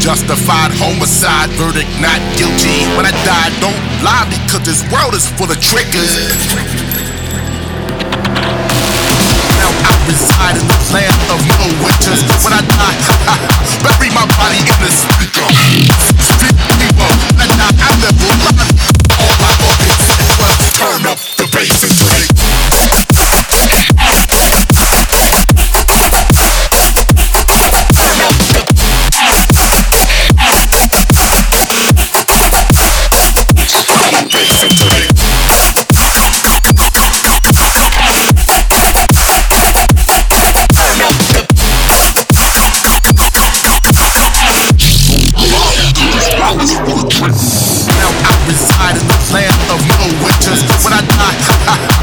Justified homicide, verdict not guilty. When I die, don't lie because this world is full of triggers. Now I reside in the land of no winters. When I die, ha ha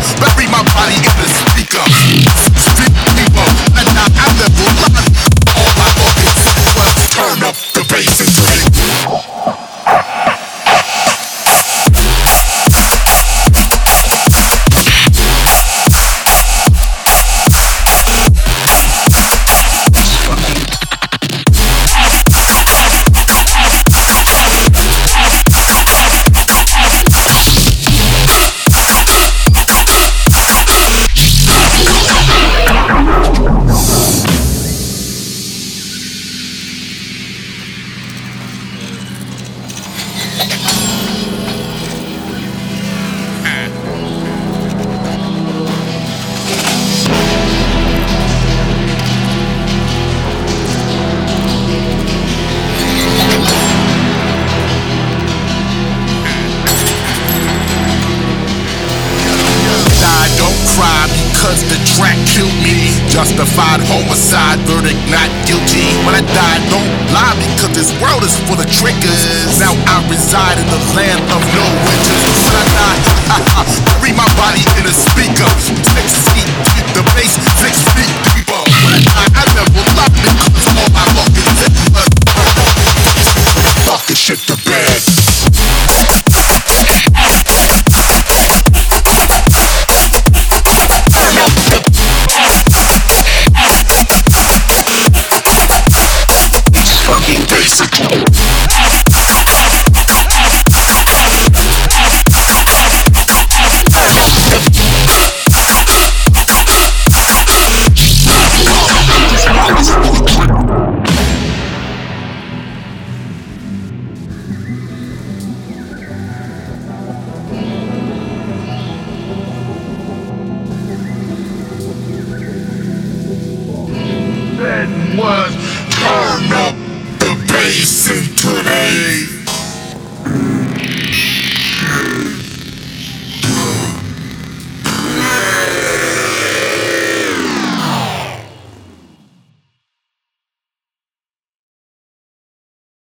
cry because the track killed me. Justified homicide, verdict not guilty. When I die, don't lie because this world is full of triggers. Now I reside in the land of no winters. When I die, was turn up the bass the